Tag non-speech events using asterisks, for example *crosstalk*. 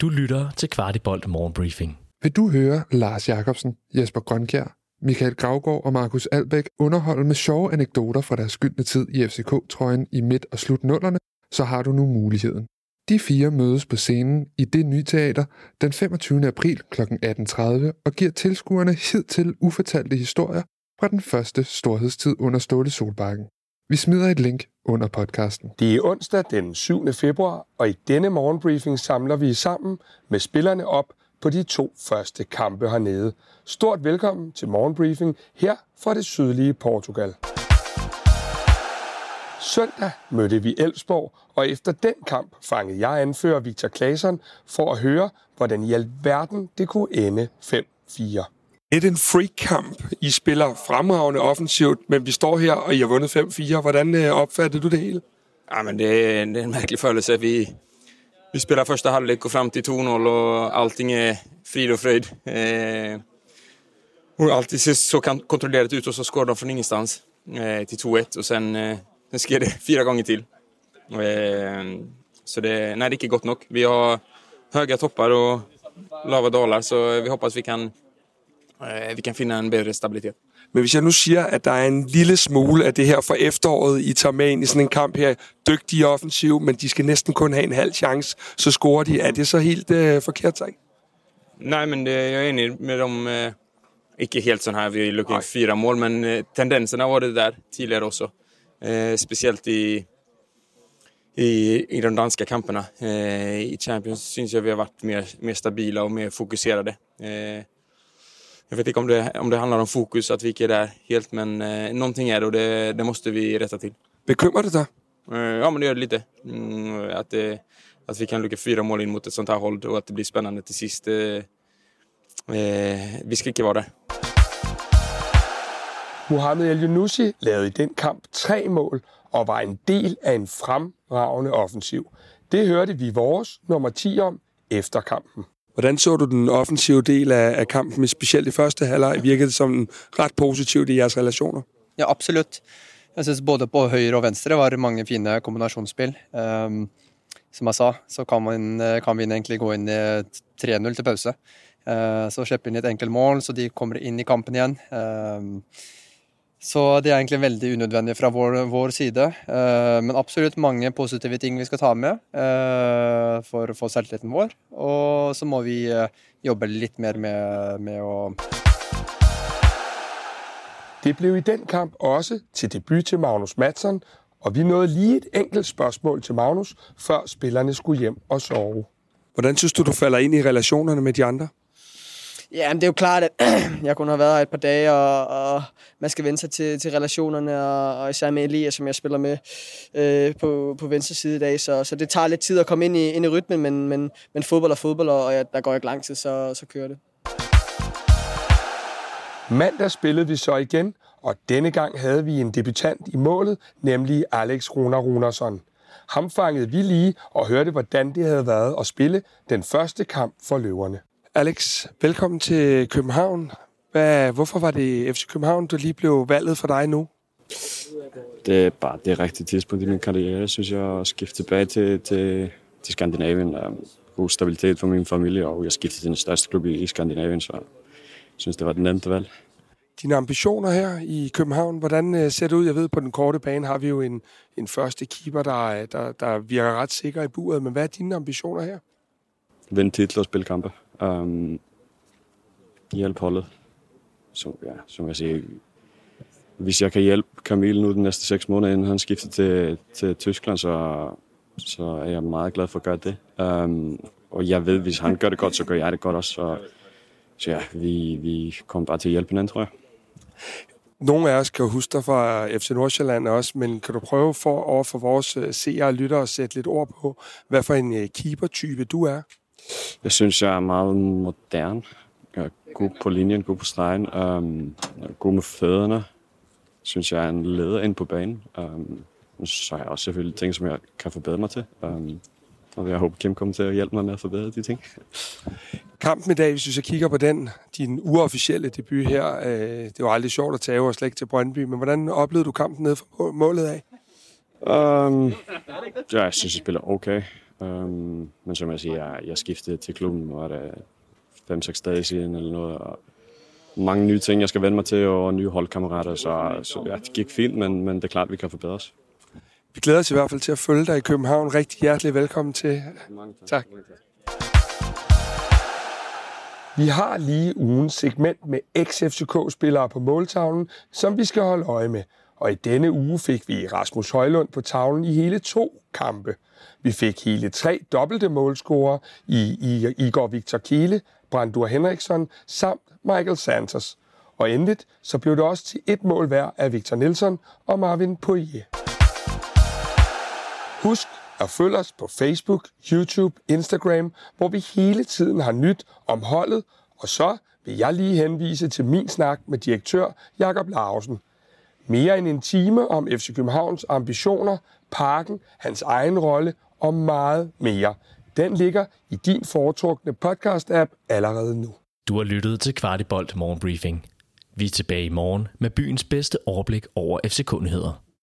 Du lytter til Kvartibolt Morgenbriefing. Vil du høre Lars Jakobsen, Jesper Grønkjær, Michael Gravgaard og Markus Albæk underholde med sjove anekdoter fra deres skyldne tid i FCK-trøjen i midt- og slutnullerne, så har du nu muligheden. De fire mødes på scenen i det nye teater den 25. april kl. 18.30 og giver tilskuerne hidtil ufortalte historier fra den første storhedstid under Ståle Solbakken. Vi smider et link under podcasten. Det er onsdag den 7. februar, og i denne morgenbriefing samler vi sammen med spillerne op på de to første kampe hernede. Stort velkommen til morgenbriefing her fra det sydlige Portugal. Søndag mødte vi Elsborg, og efter den kamp fangede jeg anfører Victor Claesson for at høre, hvordan i alverden det kunne ende 5-4 lidt en freak-kamp. I spiller fremragende offensivt, men vi står her, og I har vundet 5-4. Hvordan øh, opfattede du det hele? Ja, men det, er, det er en mærkelig følelse. Vi, vi spiller første halvlek og frem til 2-0, og alting er frid og frøyd. Eh, og alltid ser så kontrolleret ut, og så skår de fra ingenstans eh, til 2-1, og sen, eh, sen sker det fire ganger til. Eh, så det, nej, det er ikke godt nok. Vi har höga topper og lave daler, så eh, vi hoppas at vi kan Eh, vi kan finde en bedre stabilitet. Men hvis jeg nu siger, at der er en lille smule af det her fra efteråret, I tager med ind i sådan en kamp her, dygtige offensiv, men de skal næsten kun have en halv chance, så scorer de. Er det så helt øh, forkert sagt? Nej, men det, jeg er enig med dem. Eh, ikke helt sådan her, vi lukker ind fire mål, men eh, tendensen har været der tidligere også. Eh, specielt i, i, i de danske kampene. Eh, I Champions synes jeg, vi har været mere, mere stabile og mere fokuserede. Eh, jag vet inte om det, om det handlar om fokus, att vi inte är där helt, men eh, någonting är det och det, det måste vi rätta till. Bekymrar det dig? Eh, ja, men det gör det lite. Mm, att, det, att vi kan lycka fyra mål in mot ett sånt här håll och att det blir spännande till sist. Eh, eh, vi ska inte vara där. Mohamed El Yunusi lavede i den kamp tre mål og var en del af en fremragende offensiv. Det hørte vi vores nummer 10 om efter kampen. Hvordan så du den offensive del af, af kampen, specielt i første halvleg? Virkede det som ret positivt i jeres relationer? Ja, absolut. Jeg synes både på højre og venstre var det mange fine kombinationsspil. Um, ehm, som jeg sa, så kan, man, kan vi egentlig gå inn i 3-0 til pause. Uh, så slipper vi inn et enkelt mål, så de kommer inn i kampen igjen. Um, så det er egentlig veldig unødvendig fra vår, vår side. Uh, men absolutt mange positive ting vi skal ta med uh, for å få selvtilliten vår. Og så må vi uh, jobbe litt mer med, med å Det blev i den kamp også til debut til Magnus Madsen, og vi nåede lige et enkelt spørgsmål til Magnus, før spillerne skulle hjem og sove. Hvordan synes du, du falder ind i relationerne med de andre? Ja, men det er jo klart, at *clears throat* jeg kun har været her et par dage, og, og man skal vende sig til, til relationerne, og, og især med Elias, som jeg spiller med øh, på, på venstre side i dag. Så, så det tager lidt tid at komme ind i, ind i rytmen, men, men, men fodbold er fodbold, og ja, der går ikke lang tid, så, så kører det. Mandag spillede vi så igen, og denne gang havde vi en debutant i målet, nemlig Alex Runa Runarsson. Ham fangede vi lige og hørte, hvordan det havde været at spille den første kamp for løverne. Alex, velkommen til København. Hvad, hvorfor var det FC København, der lige blev valget for dig nu? Det er bare det rigtige tidspunkt i min karriere, synes jeg, at skifte tilbage til, til, til Skandinavien. God stabilitet for min familie, og jeg skiftede til den største klub i, i Skandinavien, så jeg synes, det var den nemme valg. Dine ambitioner her i København, hvordan øh, ser det ud? Jeg ved, på den korte bane har vi jo en, en første keeper, der, der, der virker ret sikker i buret, men hvad er dine ambitioner her? Vinde titler og spille kampe. Um, hjælp holdet. Så, ja, som jeg siger, hvis jeg kan hjælpe Camille nu de næste seks måneder, inden han skifter til, til Tyskland, så, så er jeg meget glad for at gøre det. Um, og jeg ved, hvis han gør det godt, så gør jeg det godt også. Så, så ja, vi, vi kommer bare til at hjælpe hinanden, tror jeg. Nogle af os kan huske dig fra FC Nordsjælland også, men kan du prøve for over for vores øh, seere og lyttere at sætte lidt ord på, hvad for en øh, keeper-type du er? Jeg synes, jeg er meget moderne. Jeg er god på linjen, god på stregen, um, god med fødderne. Synes jeg er en leder ind på banen. Um, så har jeg også selvfølgelig ting, som jeg kan forbedre mig til. Um, og jeg håber, Kim kommer til at hjælpe mig med at forbedre de ting. Kampen i dag, hvis jeg kigger på den, din uofficielle debut her, øh, det var aldrig sjovt at tage og slække til Brøndby, men hvordan oplevede du kampen nede fra målet af? Um, ja, jeg synes, jeg spiller okay. Øhm, men som jeg siger, jeg, jeg skiftede til klubben, var det 5-6 dage siden eller noget, og mange nye ting, jeg skal vende mig til, og nye holdkammerater, så, så ja, det gik fint, men, men det er klart, vi kan forbedre os. Vi glæder os i hvert fald til at følge dig i København. Rigtig hjertelig velkommen til. Mange Tak. Vi har lige ugens segment med ex-FCK-spillere på måltavlen, som vi skal holde øje med. Og i denne uge fik vi Rasmus Højlund på tavlen i hele to kampe. Vi fik hele tre dobbelte målscorer i, i Igor Victor Kiele, Brandur Henriksson samt Michael Santos. Og endeligt så blev det også til et mål hver af Victor Nielsen og Marvin Poirier. Husk at følge os på Facebook, YouTube, Instagram, hvor vi hele tiden har nyt om holdet, og så vil jeg lige henvise til min snak med direktør Jakob Larsen. Mere end en time om FC Københavns ambitioner, parken, hans egen rolle og meget mere. Den ligger i din foretrukne podcast-app allerede nu. Du har lyttet til Kvartibolt Morgenbriefing. Vi er tilbage i morgen med byens bedste overblik over FC-kundigheder.